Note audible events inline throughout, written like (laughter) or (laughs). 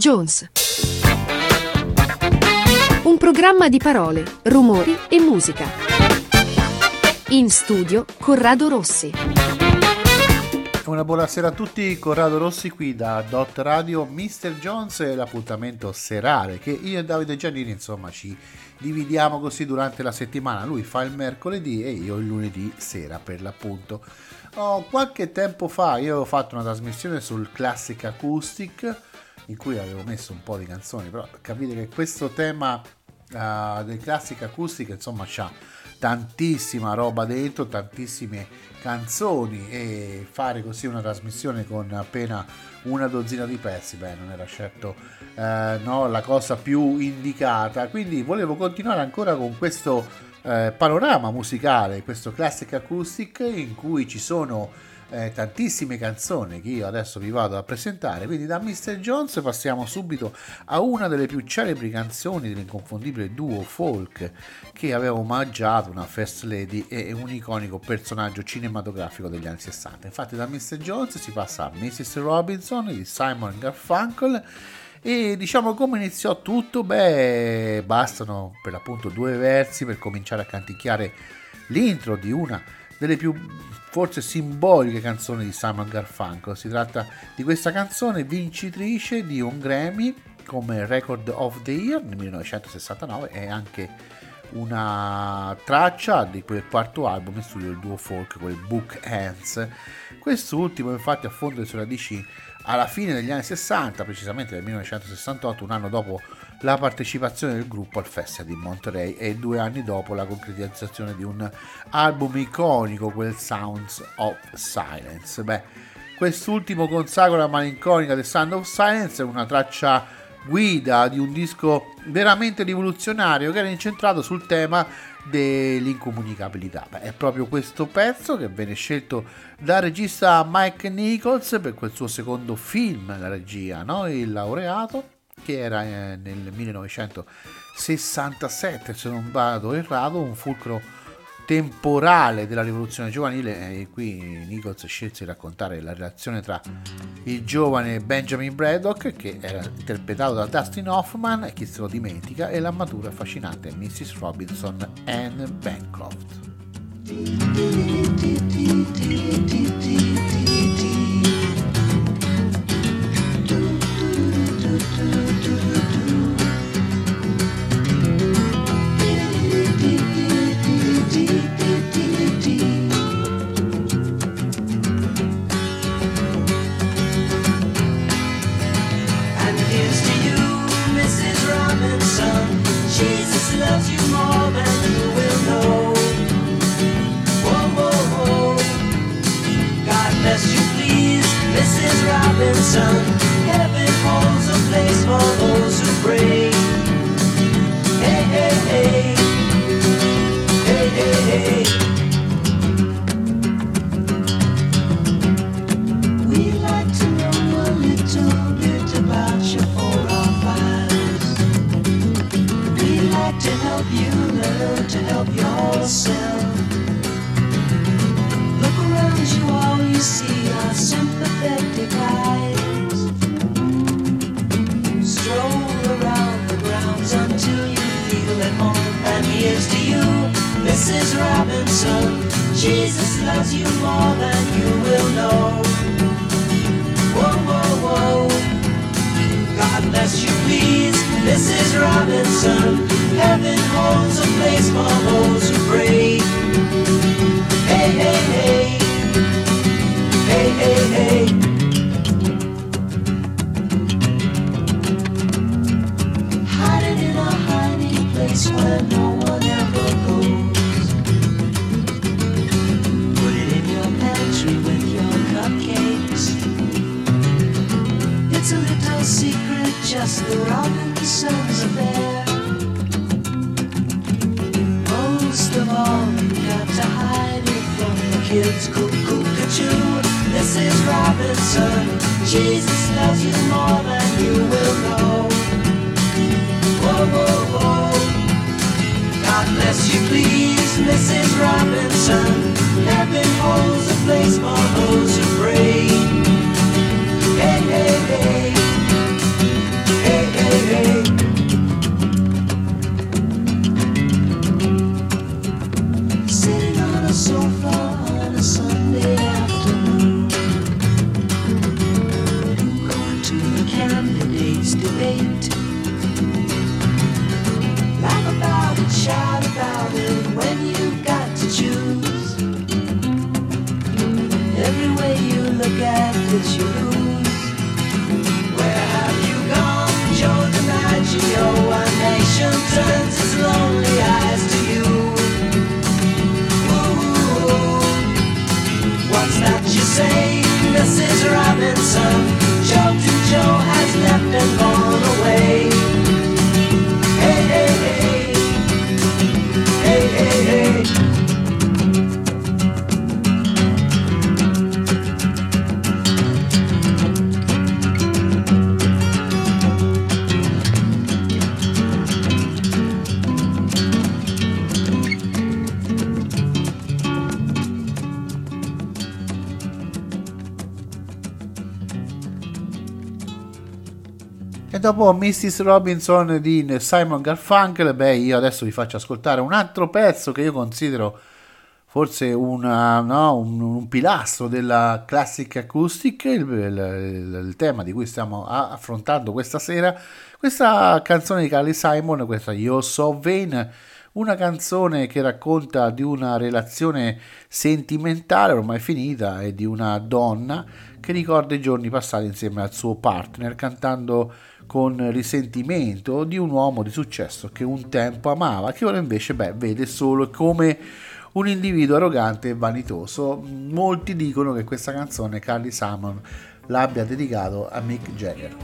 Jones. Un programma di parole, rumori e musica. In studio Corrado Rossi. Una buonasera a tutti, Corrado Rossi qui da Dot Radio, Mr. Jones e l'appuntamento serale che io e Davide Giannini insomma ci dividiamo così durante la settimana, lui fa il mercoledì e io il lunedì sera per l'appunto. Oh, qualche tempo fa io avevo fatto una trasmissione sul Classic Acoustic in cui avevo messo un po' di canzoni, però capite che questo tema uh, del Classic Acoustic insomma c'ha tantissima roba dentro, tantissime canzoni e fare così una trasmissione con appena una dozzina di pezzi, beh, non era certo eh, no, la cosa più indicata. Quindi volevo continuare ancora con questo eh, panorama musicale, questo classic acoustic in cui ci sono eh, tantissime canzoni che io adesso vi vado a presentare. Quindi da Mr. Jones passiamo subito a una delle più celebri canzoni dell'inconfondibile duo folk che aveva omaggiato una First Lady e un iconico personaggio cinematografico degli anni 60. Infatti da Mr. Jones si passa a Mrs. Robinson di Simon Garfunkel e diciamo come iniziò tutto? Beh, bastano per l'appunto due versi per cominciare a canticchiare l'intro di una delle più forse simboliche canzoni di Simon Garfunkel. Si tratta di questa canzone vincitrice di un Grammy come Record of the Year nel 1969 e anche una traccia di quel quarto album in studio del duo folk, quel Book Hands. Quest'ultimo infatti affonda le sue radici alla fine degli anni 60, precisamente nel 1968, un anno dopo la partecipazione del gruppo al Festival di Monterey e due anni dopo la concretizzazione di un album iconico, quel Sounds of Silence. Beh, quest'ultimo consacra la malinconica The Sound of Silence, una traccia guida di un disco veramente rivoluzionario che era incentrato sul tema dell'incomunicabilità. Beh, è proprio questo pezzo che venne scelto dal regista Mike Nichols per quel suo secondo film, la regia, no? Il laureato, che era eh, nel 1967, se non vado errato, un fulcro temporale della rivoluzione giovanile e qui Nichols scelse di raccontare la relazione tra il giovane Benjamin Braddock che era interpretato da Dustin Hoffman e chi se lo dimentica e la matura affascinante Mrs. Robinson Anne Bancroft. sweat. dopo Mrs. Robinson di Simon Garfunkel, beh io adesso vi faccio ascoltare un altro pezzo che io considero forse una, uh, no, un, un, pilastro della classic acoustic, il, il, il, tema di cui stiamo affrontando questa sera, questa canzone di Carly Simon, questa Yo So Vain, una canzone che racconta di una relazione sentimentale ormai finita e di una donna che ricorda i giorni passati insieme al suo partner cantando con risentimento di un uomo di successo che un tempo amava, che ora invece beh, vede solo come un individuo arrogante e vanitoso. Molti dicono che questa canzone Carly Simon l'abbia dedicato a Mick Jagger.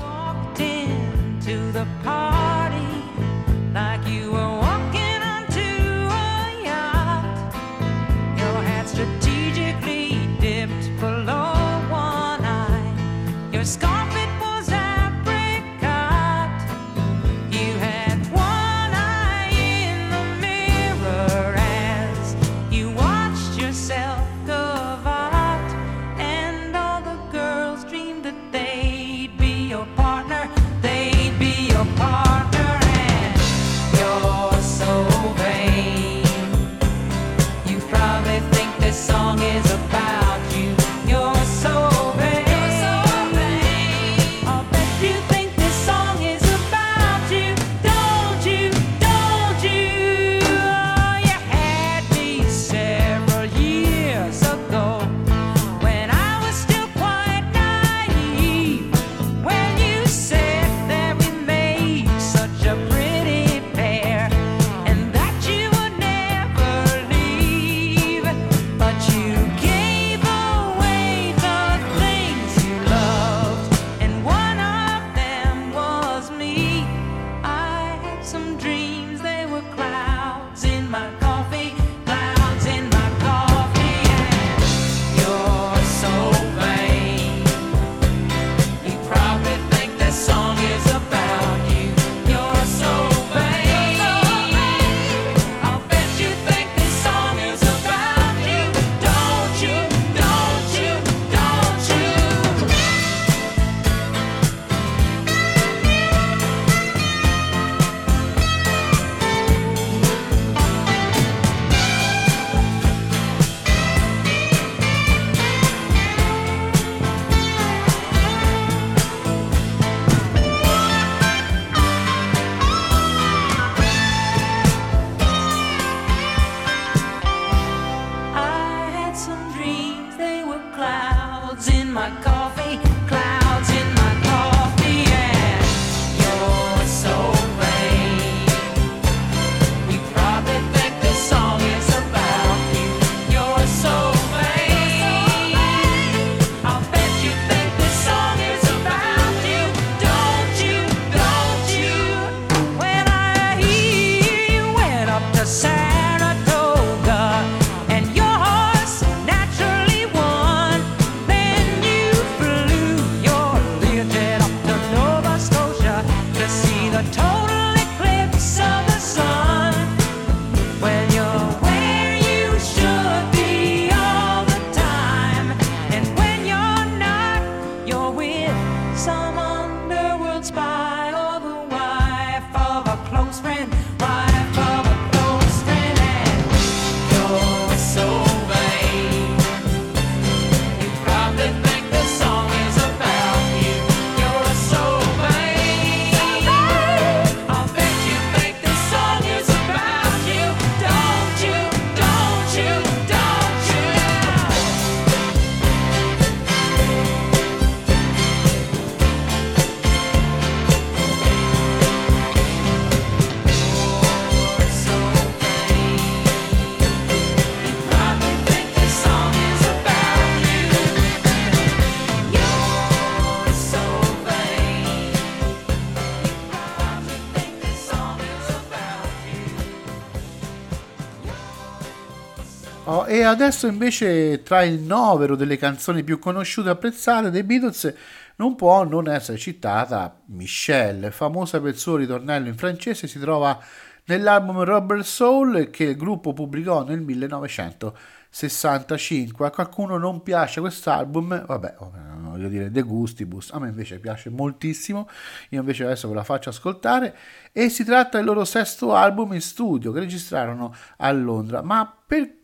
No? E adesso invece tra il novero delle canzoni più conosciute e apprezzate dei Beatles non può non essere citata Michelle, famosa per il suo ritornello in francese, si trova nell'album Rubber Soul che il gruppo pubblicò nel 1965. A qualcuno non piace quest'album, vabbè, voglio dire, De Gustibus, a me invece piace moltissimo, io invece adesso ve la faccio ascoltare e si tratta del loro sesto album in studio che registrarono a Londra, ma perché?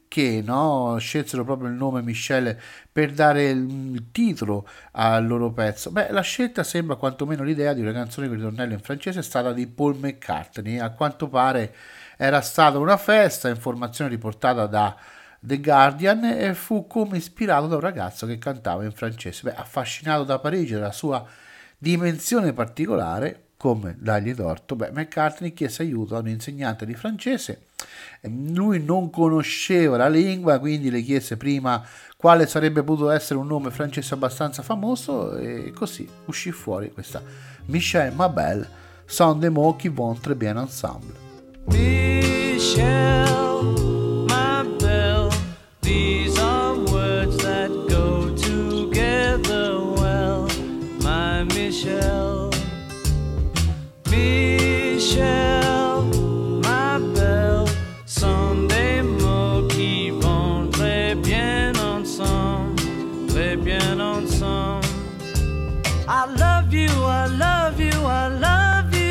No? scelsero proprio il nome Michelle per dare il, il titolo al loro pezzo? Beh, la scelta sembra quantomeno l'idea di una canzone con ritornello in francese è stata di Paul McCartney. A quanto pare era stata una festa, informazione riportata da The Guardian e fu come ispirato da un ragazzo che cantava in francese. Beh, affascinato da Parigi e dalla sua dimensione particolare, come dargli torto, beh, McCartney chiese aiuto a un insegnante di francese. Lui non conosceva la lingua, quindi le chiese prima quale sarebbe potuto essere un nome francese abbastanza famoso e così uscì fuori questa Michel Mabel, Sont des mots qui vont très bien ensemble. Michelle, Michelle, my belle, sont des mots qui vont très bien ensemble, très bien ensemble. I love you, I love you, I love you.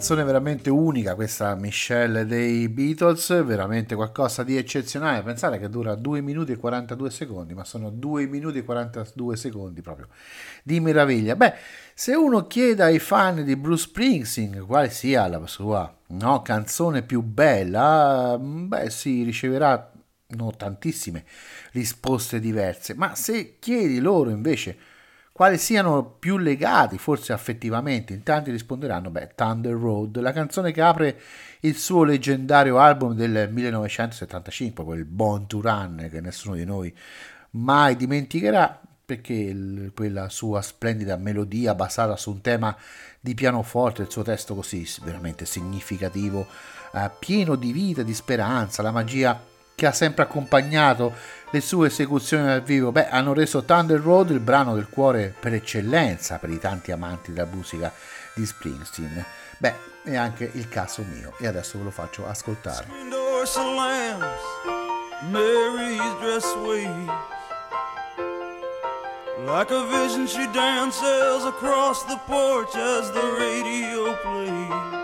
Canzone veramente unica questa Michelle dei Beatles, veramente qualcosa di eccezionale. Pensate che dura 2 minuti e 42 secondi, ma sono 2 minuti e 42 secondi proprio di meraviglia. Beh, se uno chiede ai fan di Bruce Springsteen quale sia la sua no, canzone più bella, beh, si riceverà no, tantissime risposte diverse, ma se chiedi loro invece quali siano più legati forse affettivamente, in tanti risponderanno, beh, Thunder Road, la canzone che apre il suo leggendario album del 1975, quel Born to Run che nessuno di noi mai dimenticherà, perché quella sua splendida melodia basata su un tema di pianoforte, il suo testo così veramente significativo, eh, pieno di vita, di speranza, la magia che ha sempre accompagnato le sue esecuzioni dal vivo, beh, hanno reso Thunder Road il brano del cuore per eccellenza per i tanti amanti della musica di Springsteen. Beh, è anche il caso mio e adesso ve lo faccio ascoltare. Like a vision, she dances across the porch as the radio plays.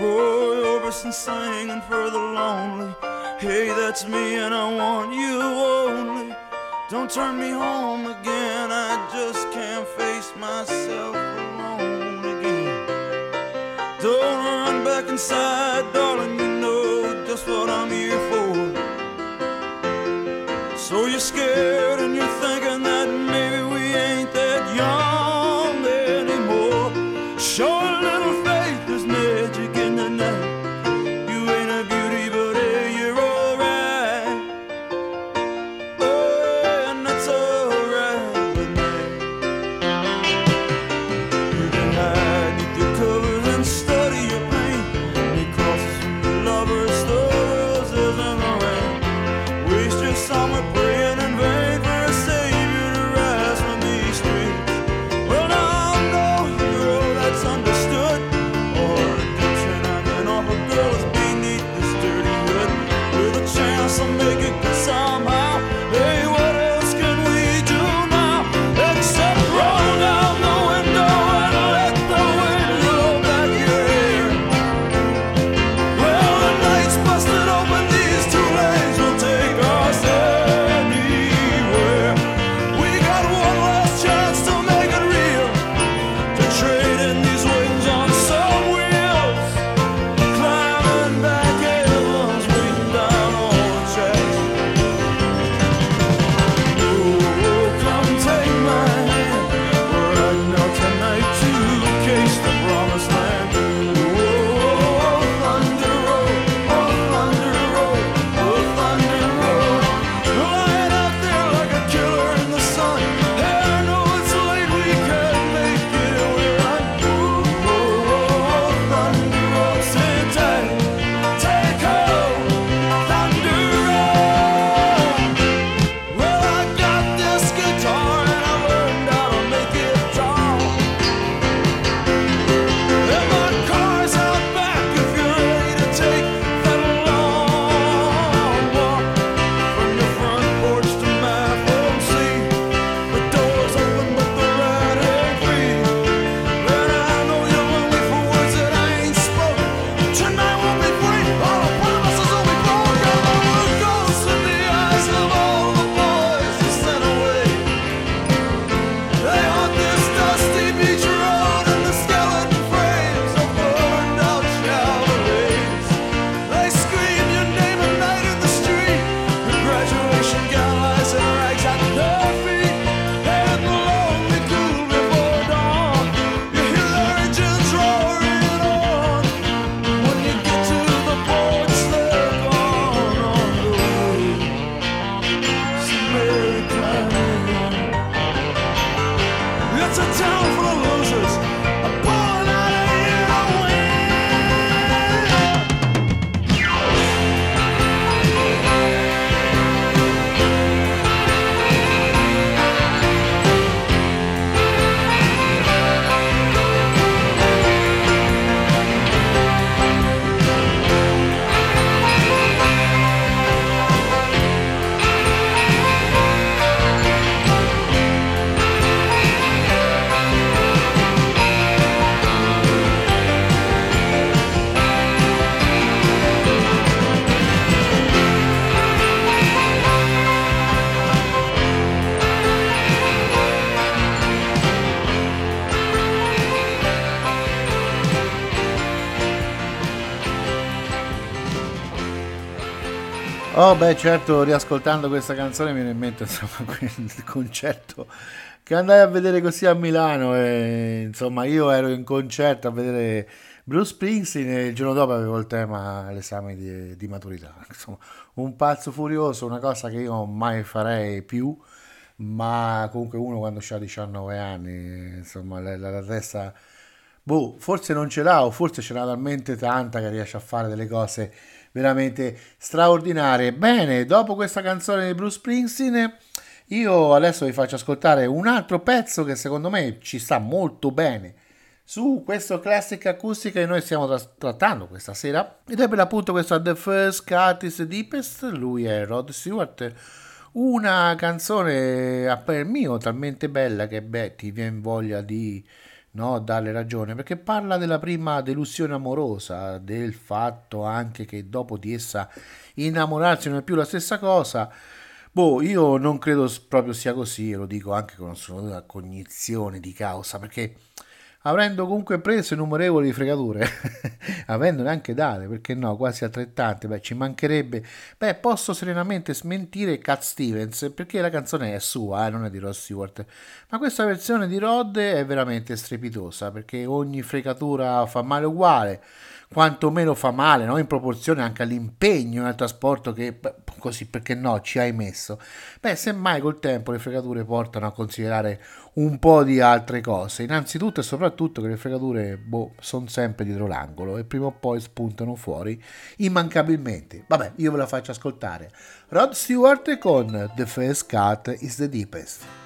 Roy Orbison singing for the lonely, Hey, that's me, and I want you only. Don't turn me home again. I just can't face myself alone again. Don't run back inside, darling. You know just what I'm here for. So you're scared and you're Oh beh certo, riascoltando questa canzone mi viene in mente insomma (laughs) quel concerto che andai a vedere così a Milano e insomma io ero in concerto a vedere Bruce Springsteen e il giorno dopo avevo il tema all'esame di, di maturità, (laughs) insomma un pazzo furioso, una cosa che io mai farei più, ma comunque uno quando ha 19 anni, insomma la, la- la testa Boh, forse non ce l'ha o forse ce n'ha talmente tanta che riesce a fare delle cose veramente straordinarie. Bene, dopo questa canzone di Bruce Springsteen, io adesso vi faccio ascoltare un altro pezzo che secondo me ci sta molto bene su questo classic acustica che noi stiamo tra- trattando questa sera ed è per l'appunto questo The First Cut is Deepest, lui è Rod Stewart, una canzone a per mio talmente bella che beh ti viene voglia di no, darle ragione perché parla della prima delusione amorosa, del fatto anche che dopo di essa innamorarsi non è più la stessa cosa. Boh, io non credo proprio sia così, e lo dico anche con assoluta cognizione di causa, perché avendo comunque preso innumerevoli fregature, (laughs) avendone anche date, perché no, quasi altrettante, beh, ci mancherebbe, beh, posso serenamente smentire Cat Stevens, perché la canzone è sua, eh, non è di Rod Stewart, ma questa versione di Rod è veramente strepitosa, perché ogni fregatura fa male uguale, quantomeno fa male, no? in proporzione anche all'impegno nel trasporto che, così perché no, ci hai messo. Beh, semmai col tempo le fregature portano a considerare un po' di altre cose. Innanzitutto e soprattutto che le fregature, boh, sono sempre dietro l'angolo e prima o poi spuntano fuori immancabilmente. Vabbè, io ve la faccio ascoltare. Rod Stewart con The First Cut is the Deepest.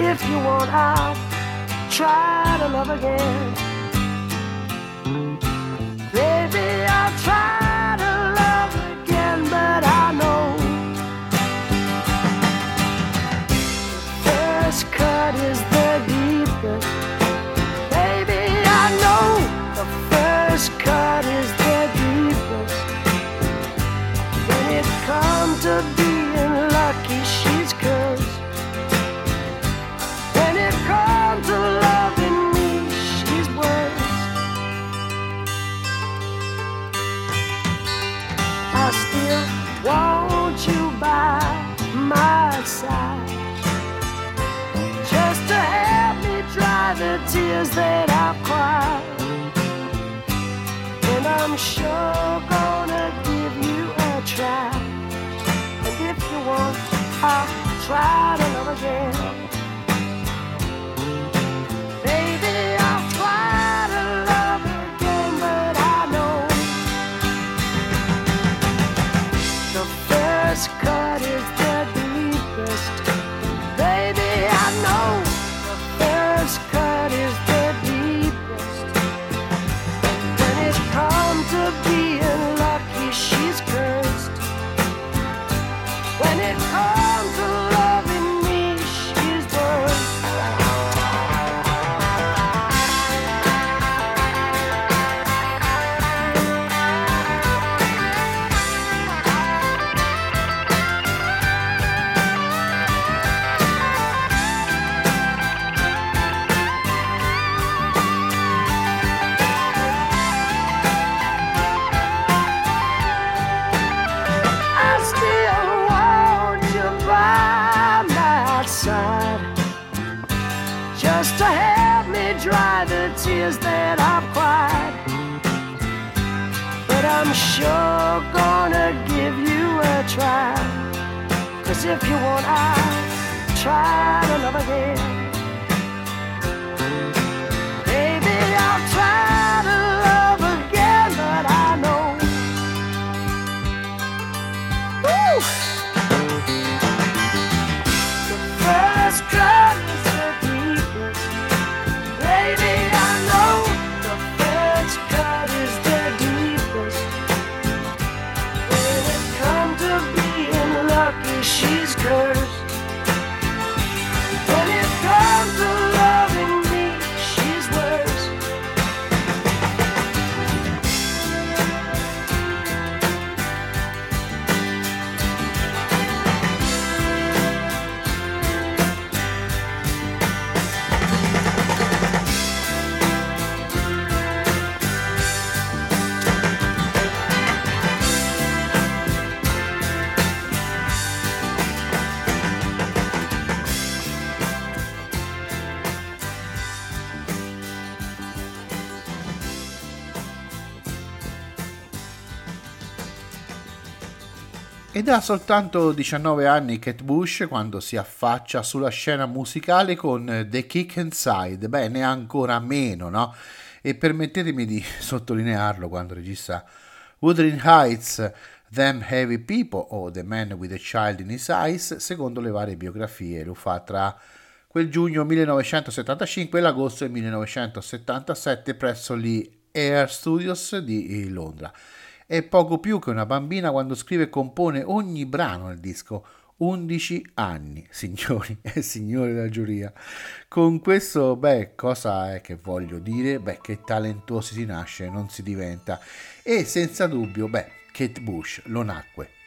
If you want, I'll try to love again. Ed ha soltanto 19 anni Kate Bush quando si affaccia sulla scena musicale con The Kick Inside, beh ne ha ancora meno, no? E permettetemi di (laughs) sottolinearlo quando regista Wuthering Heights, Them Heavy People o The Man with a Child in His Eyes, secondo le varie biografie, lo fa tra quel giugno 1975 e l'agosto del 1977 presso gli Air Studios di Londra. È poco più che una bambina quando scrive e compone ogni brano nel disco. 11 anni, (laughs) signori e signori della giuria. Con questo, beh, cosa è che voglio dire? Beh, che talentuosi si nasce, non si diventa. E senza dubbio, beh, Kate Bush lo nacque.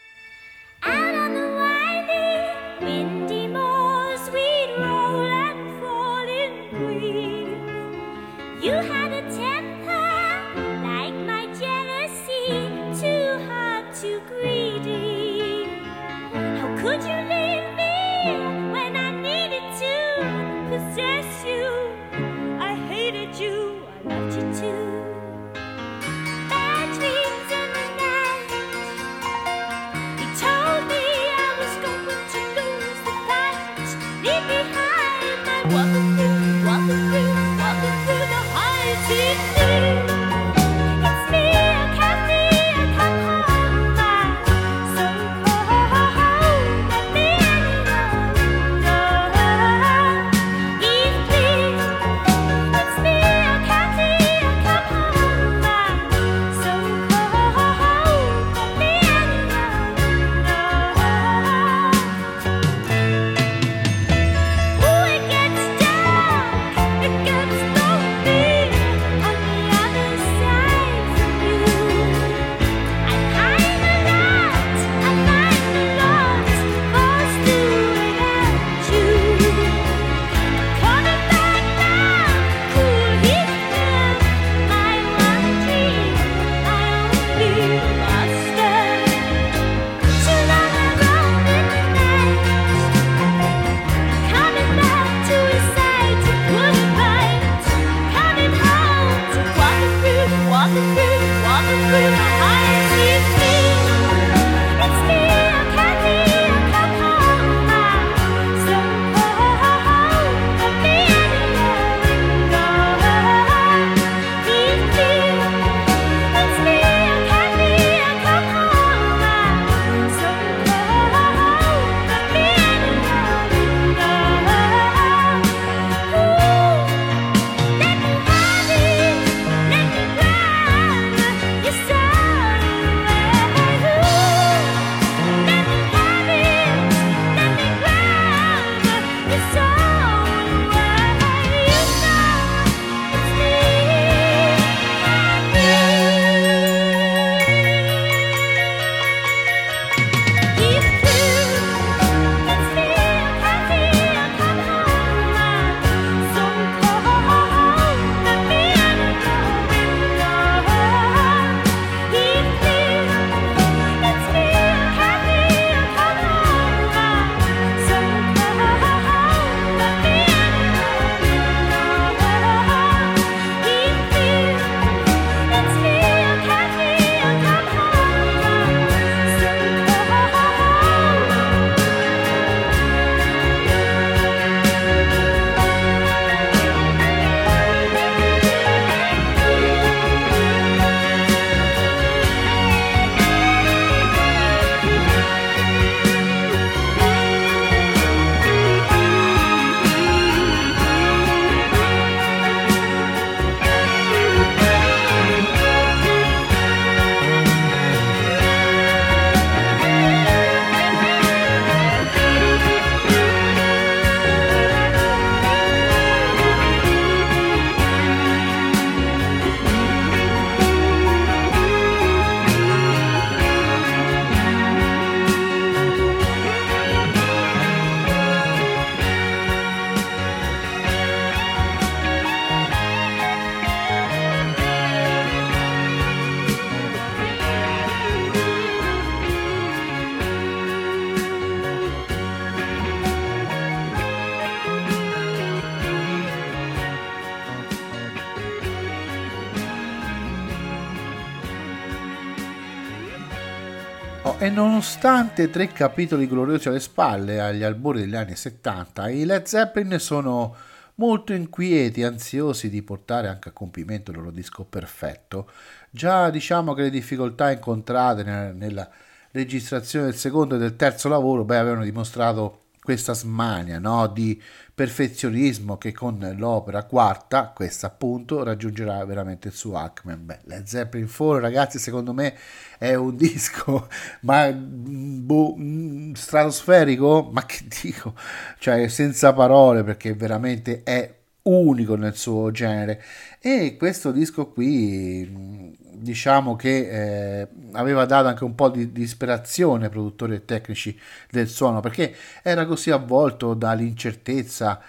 E nonostante tre capitoli gloriosi alle spalle, agli albori degli anni 70, i Led Zeppelin sono molto inquieti, ansiosi di portare anche a compimento il loro disco perfetto. Già diciamo che le difficoltà incontrate ne- nella registrazione del secondo e del terzo lavoro beh, avevano dimostrato questa smania no, di perfezionismo che con l'opera quarta, questa appunto, raggiungerà veramente il suo acme. Beh, Led Zeppelin 4 ragazzi secondo me è un (laughs) disco ma mm, boh, mm, stratosferico, ma che dico, cioè senza parole perché veramente è unico nel suo genere. E questo disco qui mh, diciamo che eh, aveva dato anche un po' di, di ispirazione ai produttori e tecnici del suono perché era così avvolto dall'incertezza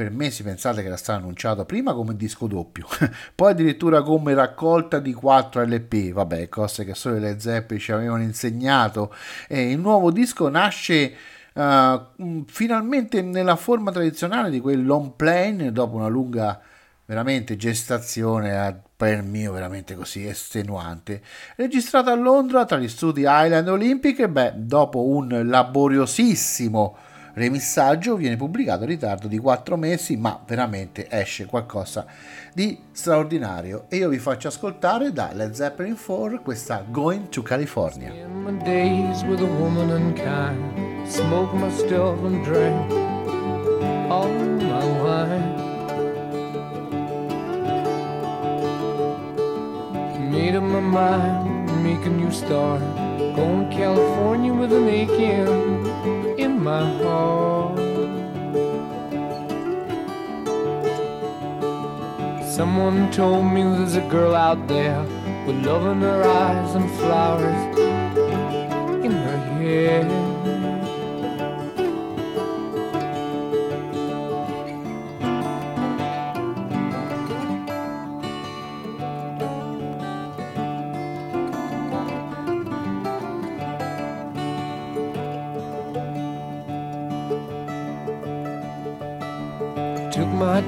per me si pensate che era stato annunciato prima come disco doppio, (laughs) poi addirittura come raccolta di 4 LP, vabbè, cose che solo le Zeppelin ci avevano insegnato. E il nuovo disco nasce uh, finalmente nella forma tradizionale di quel long plane dopo una lunga veramente gestazione a per mio veramente così estenuante registrato a Londra tra gli studi Island Olympic e beh dopo un laboriosissimo remissaggio viene pubblicato in ritardo di 4 mesi ma veramente esce qualcosa di straordinario e io vi faccio ascoltare da Led Zeppelin 4 questa Going to California In my stuff and drank all my wine. Made up my mind, make a new start. Going to California with an aching in my heart. Someone told me there's a girl out there with love in her eyes and flowers in her hair.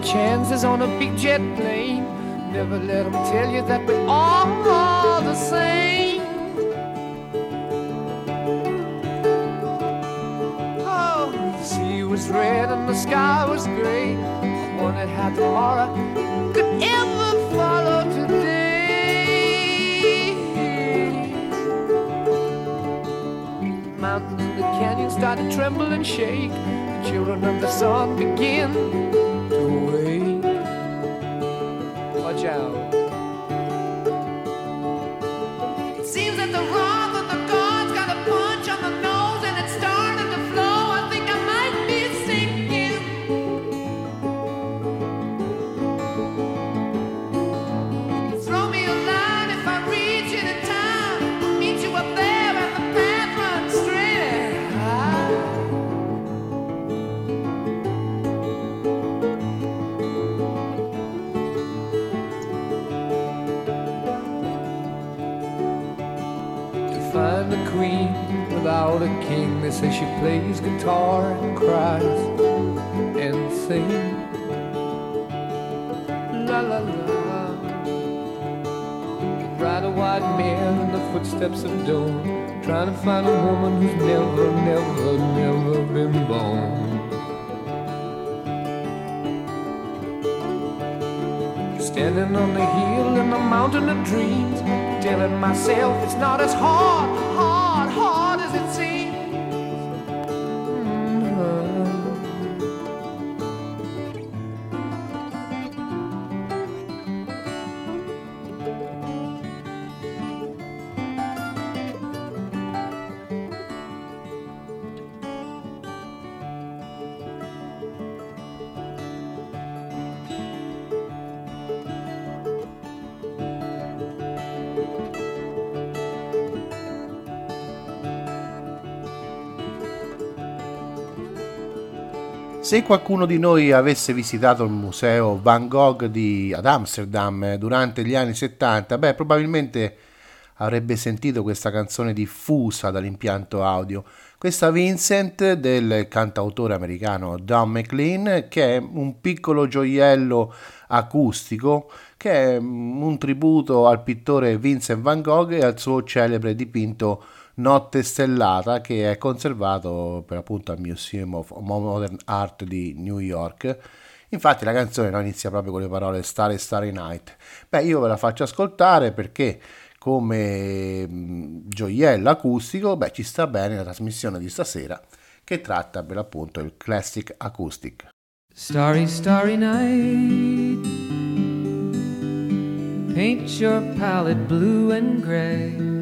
Chances on a big jet plane. Never let them tell you that we're all the same. Oh, the sea was red and the sky was gray. I wondered how tomorrow could ever follow today. Mountains and the canyons start to tremble and shake. The children of the sun begin plays guitar and cries and sings. La la la. Ride a white mare in the footsteps of dawn, trying to find a woman who's never, never, never been born. Standing on the hill in the mountain of dreams, telling myself it's not as hard, hard, hard Se qualcuno di noi avesse visitato il museo Van Gogh di- ad Amsterdam eh, durante gli anni 70, beh, probabilmente avrebbe sentito questa canzone diffusa dall'impianto audio. Questa Vincent del cantautore americano Don McLean, che è un piccolo gioiello acustico, che è un tributo al pittore Vincent Van Gogh e al suo celebre dipinto Notte Stellata che è conservato per appunto al Museum of Modern Art di New York. Infatti la canzone no, inizia proprio con le parole Starry Starry Night. Beh, io ve la faccio ascoltare perché come gioiello acustico, beh, ci sta bene la trasmissione di stasera che tratta per l'appunto il classic acoustic. Starry, starry night. Paint your palette blue and gray.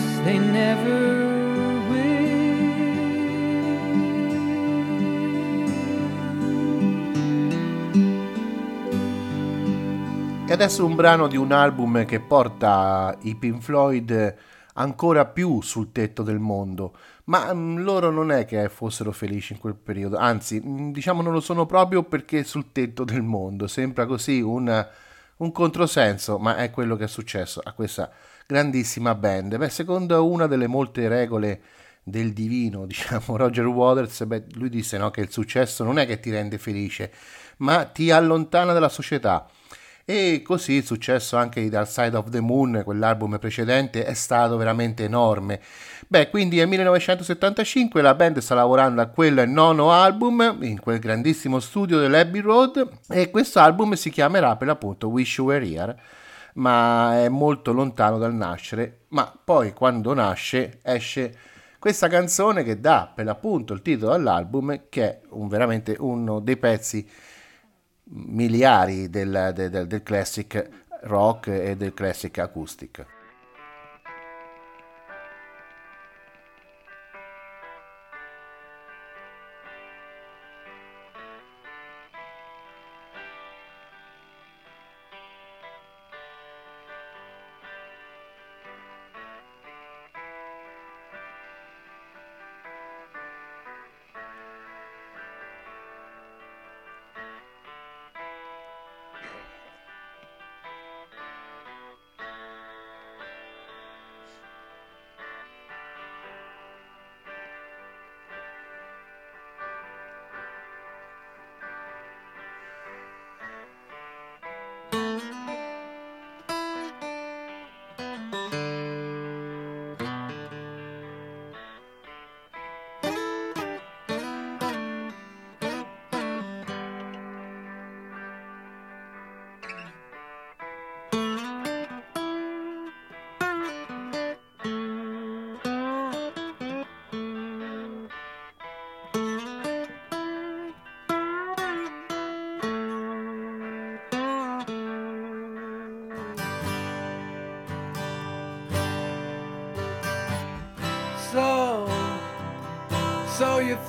they never E adesso un brano di un album che porta i Pink Floyd ancora più sul tetto del mondo, ma mm, loro non è che fossero felici in quel periodo, anzi, mm, diciamo non lo sono proprio perché sul tetto del mondo, sembra così un, un controsenso, ma è quello che è successo a questa grandissima band. Beh, secondo una delle molte regole del divino, (laughs) diciamo, Roger Waters, beh, lui disse no, che il successo non è che ti rende felice, ma ti allontana dalla società. E così il successo anche di Dark Side of the Moon, quell'album precedente, è stato veramente enorme. Beh, quindi nel 1975 la band sta lavorando a quel nono album in quel grandissimo studio dell'Abbey Road e questo album si chiamerà per l'appunto Wish You Were Here. Ma è molto lontano dal nascere, ma poi quando nasce esce questa canzone che dà per l'appunto il titolo all'album, che è un- veramente uno dei pezzi miliari del, del- del- classic rock e del classic acoustic.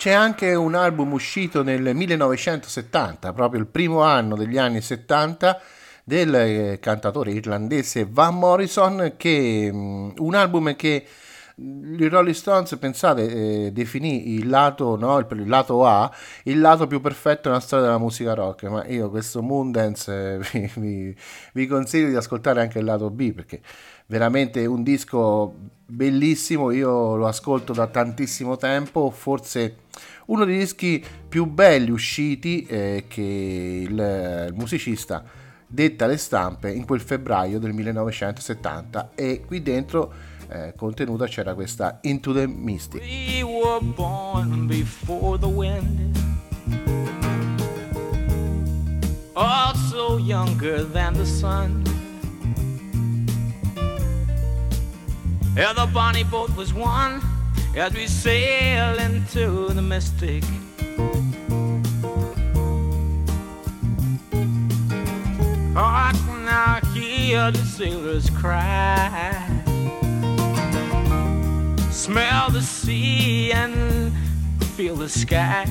C'è anche un album uscito nel 1970, proprio il primo anno degli anni 70, del eh, cantatore irlandese Van Morrison, che mh, un album che i Rolling Stones, pensate, eh, definì il lato, no, il, lato A, il lato più perfetto nella storia della musica rock, ma io questo Moondance eh, (laughs) vi- vi consiglio di ascoltare anche il lato B, perché veramente un disco bellissimo, io lo ascolto da tantissimo tempo, forse uno dei dischi più belli usciti eh, che il, il musicista detta alle stampe in quel febbraio del 1970 e qui dentro eh, contenuta c'era questa Into the Mystic. We were born before the wind. Also younger than the sun. Yeah, the bonnie boat was one as we sail into the mystic. Oh, I can now hear the sailors cry smell the sea and feel the sky.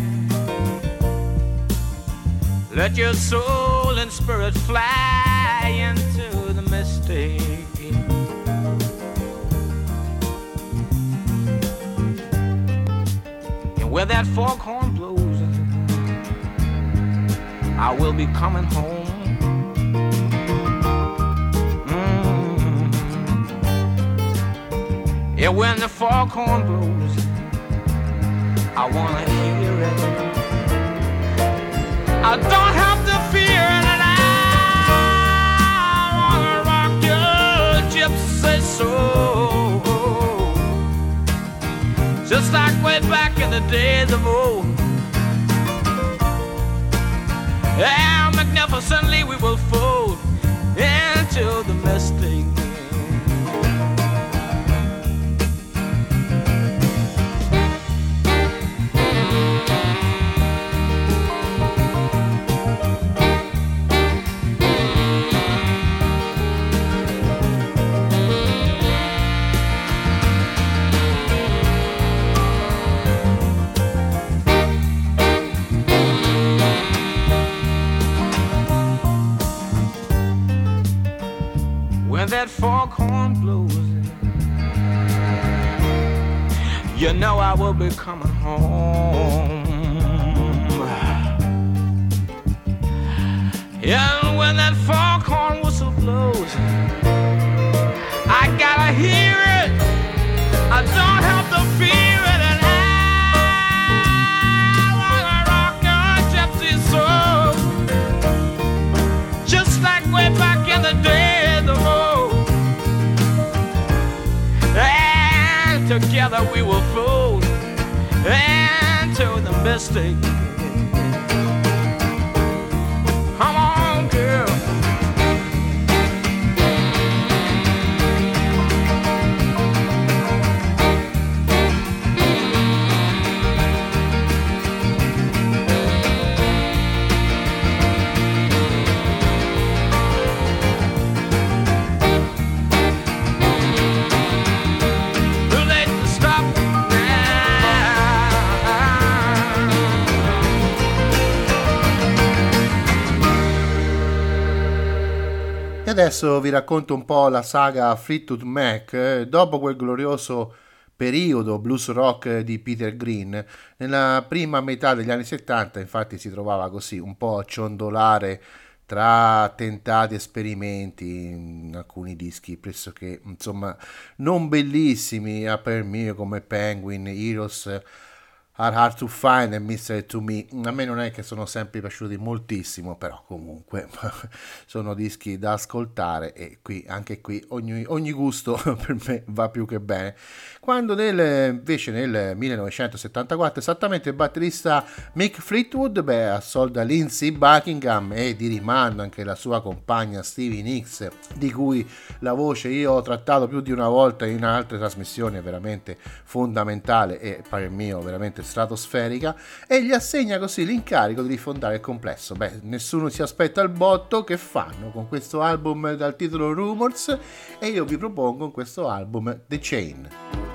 Let your soul and spirit fly into the mystic. Where that foghorn blows, I will be coming home. Mm. Yeah, when the foghorn blows, I wanna hear it. I don't have to fear will be coming the adesso vi racconto un po' la saga Fleetwood Mac. Eh, Dopo quel glorioso periodo blues rock di Peter Green, nella prima metà degli anni 70 infatti si trovava così un po' a ciondolare tra tentati esperimenti in alcuni dischi pressoché insomma non bellissimi a per mio come Penguin, Heroes Are Hard to Find e Mystery to Me. A me non è che sono sempre piaciuti moltissimo, però comunque (laughs) sono dischi da ascoltare e qui, anche qui, ogni, ogni gusto (laughs) per me va più che bene. Quando nel, invece nel 1974 esattamente il batterista Mick Fleetwood beh, assolda Lindsey Buckingham e di rimando anche la sua compagna Stevie Nicks, di cui la voce io ho trattato più di una volta in altre trasmissioni, è veramente fondamentale e per mio veramente stratosferica, e gli assegna così l'incarico di rifondare il complesso. Beh, nessuno si aspetta il botto che fanno con questo album dal titolo Rumors e io vi propongo in questo album The Chain.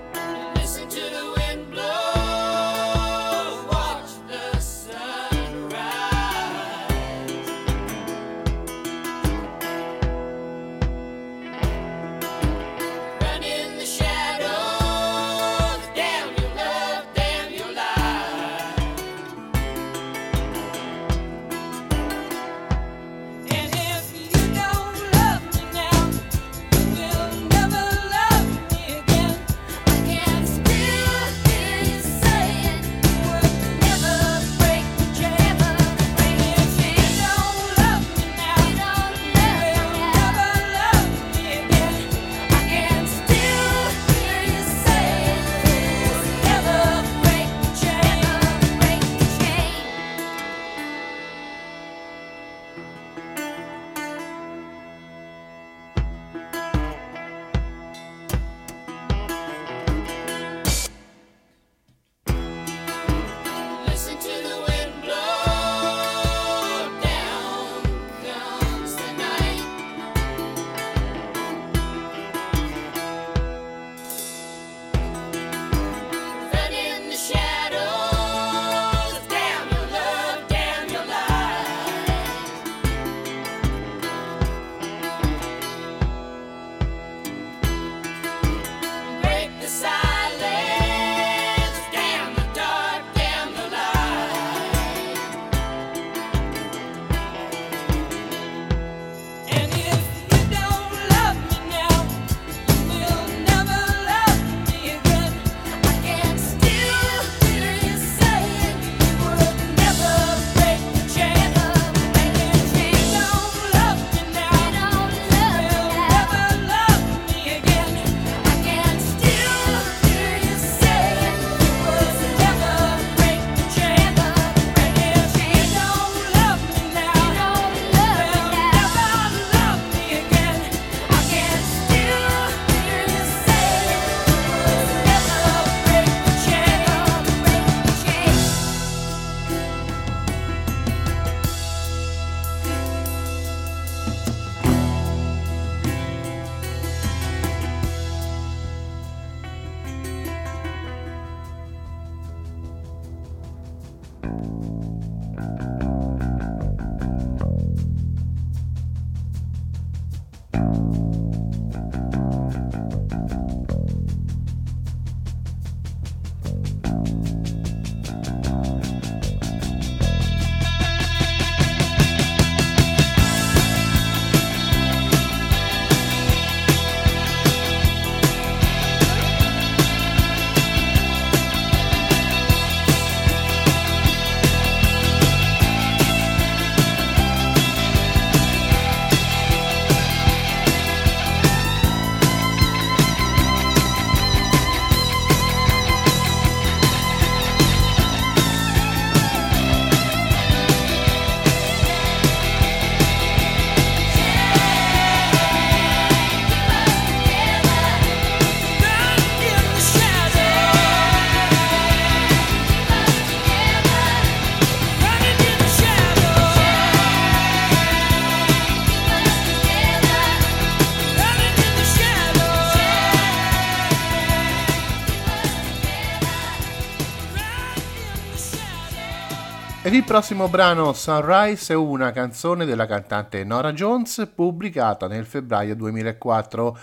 Il prossimo brano Sunrise è una canzone della cantante Nora Jones pubblicata nel febbraio 2004.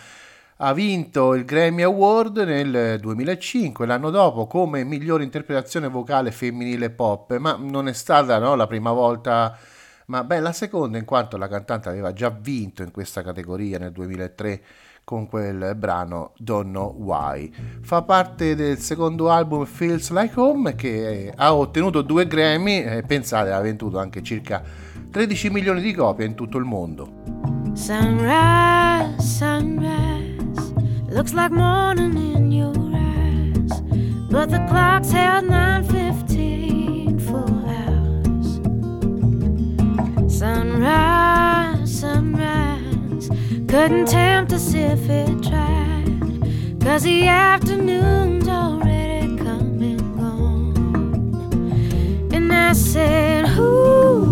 Ha vinto il Grammy Award nel 2005, l'anno dopo, come migliore interpretazione vocale femminile pop, ma non è stata no, la prima volta, ma beh, la seconda in quanto la cantante aveva già vinto in questa categoria nel 2003 con quel brano Don't Know Why. Fa parte del secondo album Feels Like Home che ha ottenuto due Grammy e pensate ha venduto anche circa 13 milioni di copie in tutto il mondo. Sunrise, sunrise, looks like morning in your eyes, but the clock's held 9:15 for hours. Sunrise, sunrise, couldn't tempt us if it tried, 'cause the afternoon's already come and gone. And I said, Ooh.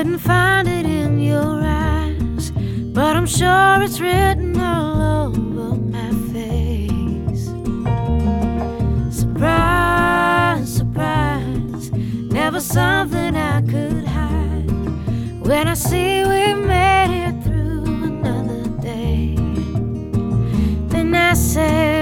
Couldn't find it in your eyes, but I'm sure it's written all over my face. Surprise, surprise, never something I could hide. When I see we made it through another day, then I say,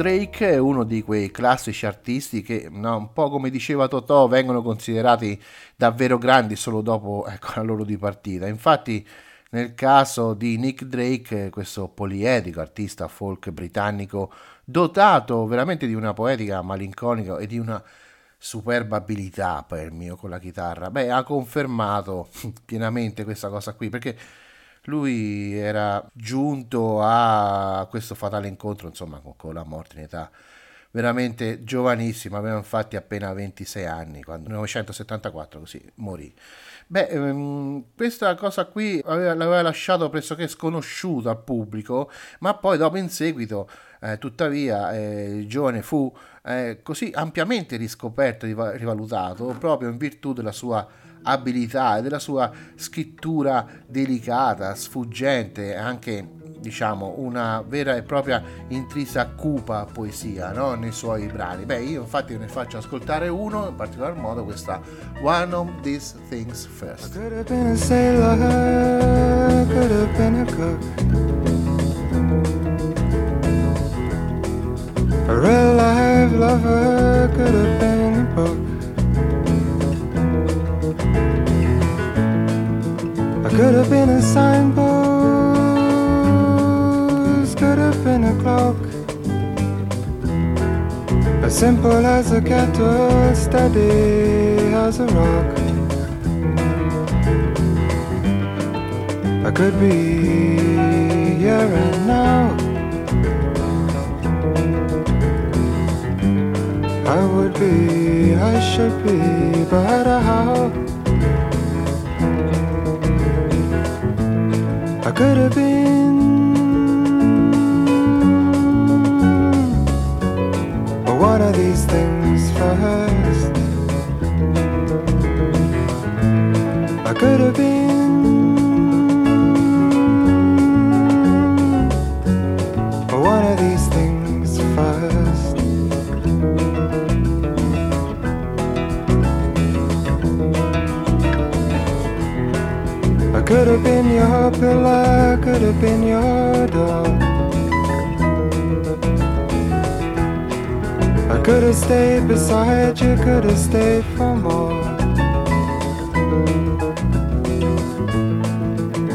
Drake è uno di quei classici artisti che, no, un po' come diceva Totò, vengono considerati davvero grandi solo dopo (laughs) ecco, la loro dipartita. Infatti, nel caso di Nick Drake, questo poliedrico artista folk britannico, dotato veramente di una poetica malinconica e di una superba abilità per il mio con la chitarra, beh, ha confermato (laughs) pienamente questa cosa qui perché lui era giunto a questo fatale incontro, insomma, con, con la morte in età veramente giovanissima, aveva infatti appena 26 anni, quando nel 1974 così morì. Beh, ehm, questa cosa qui aveva- l'aveva lasciato pressoché sconosciuto al pubblico, ma poi dopo in seguito, eh, tuttavia, eh, il giovane fu eh, così ampiamente riscoperto e riva- rivalutato proprio in virtù della sua abilità e della sua scrittura delicata, sfuggente, anche diciamo una vera e propria intrisa cupa poesia no? nei suoi brani. Beh, io infatti ne faccio ascoltare uno, in particolar modo questa One of These Things First. Sailor, could have been a. A real life lover could have been a book. Have been a signpost, could have been a clock. As simple as a kettle, steady as a rock. I could be here and now. I would be, I should be, but how? Could have been. But one of these things first. I could have been. Have been your pillar, could have been your door. I could have stayed beside you, could have stayed for more.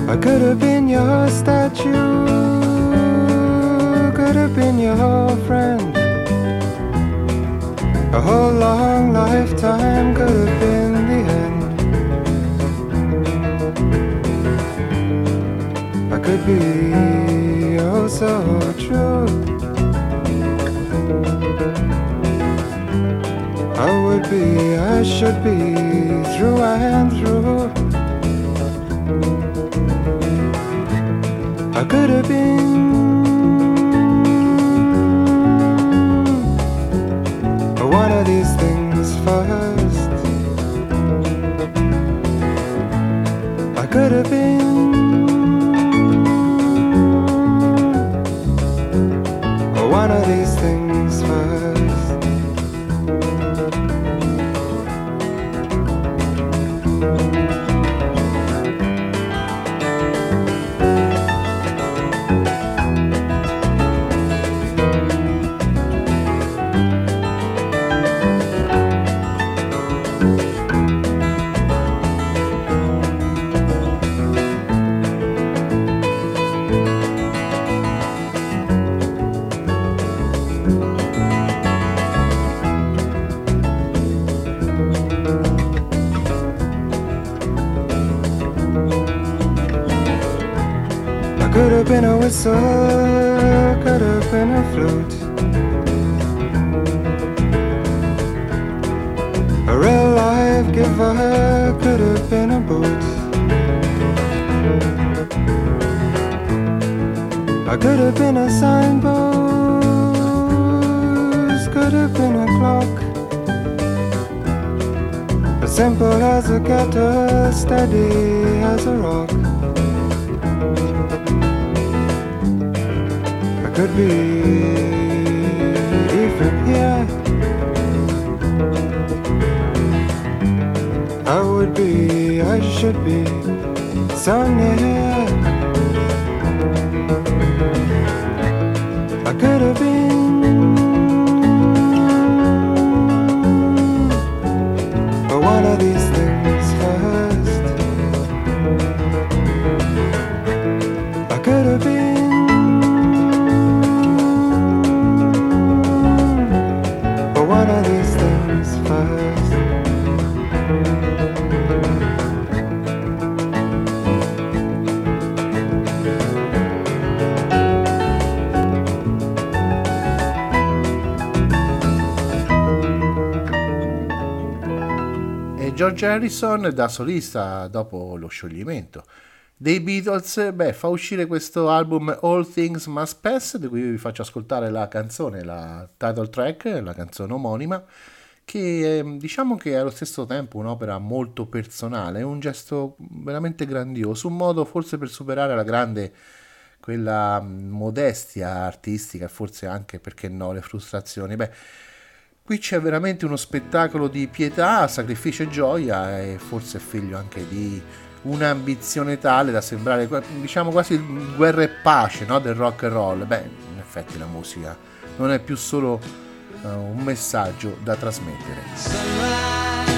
I could have been your statue, could have been your friend. A whole long lifetime could have been could be oh so true. I would be, I should be through and through. I could have been. I would be, I should be so. I could have Harrison da solista dopo lo scioglimento dei Beatles, beh, fa uscire questo album All Things Must Pass, di cui vi faccio ascoltare la canzone, la title track, la canzone omonima, che eh, diciamo che è allo stesso tempo un'opera molto personale, è un gesto veramente grandioso, un modo forse per superare la grande quella mm, modestia artistica e forse anche, perché no, le frustrazioni. Beh, qui c'è veramente uno spettacolo di pietà, sacrificio e gioia e forse figlio anche di un'ambizione tale da sembrare, diciamo, quasi guerra e pace no? del rock and roll. Beh, in effetti la musica non è più solo eh, un messaggio da trasmettere.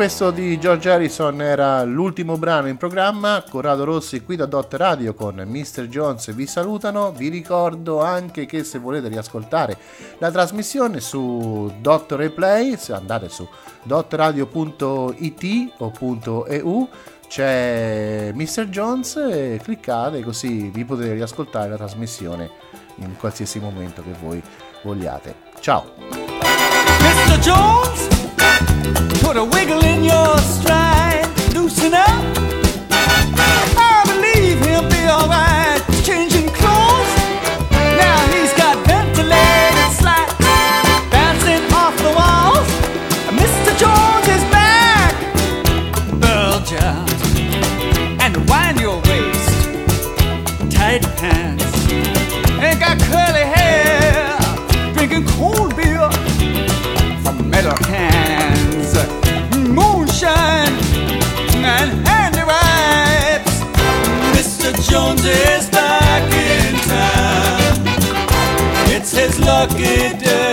Questo di George Harrison era l'ultimo brano in programma. Corrado Rossi qui da Dot Radio con Mr. Jones vi salutano. Vi ricordo anche che se volete riascoltare la trasmissione su Dot Replay, se andate su dotradio.it o .eu c'è Mr. Jones e cliccate così vi potete riascoltare la trasmissione in qualsiasi momento che voi vogliate. Ciao! Mr. Jones, put a wiggle in your stride, loosen up. Back in. It's his lucky day.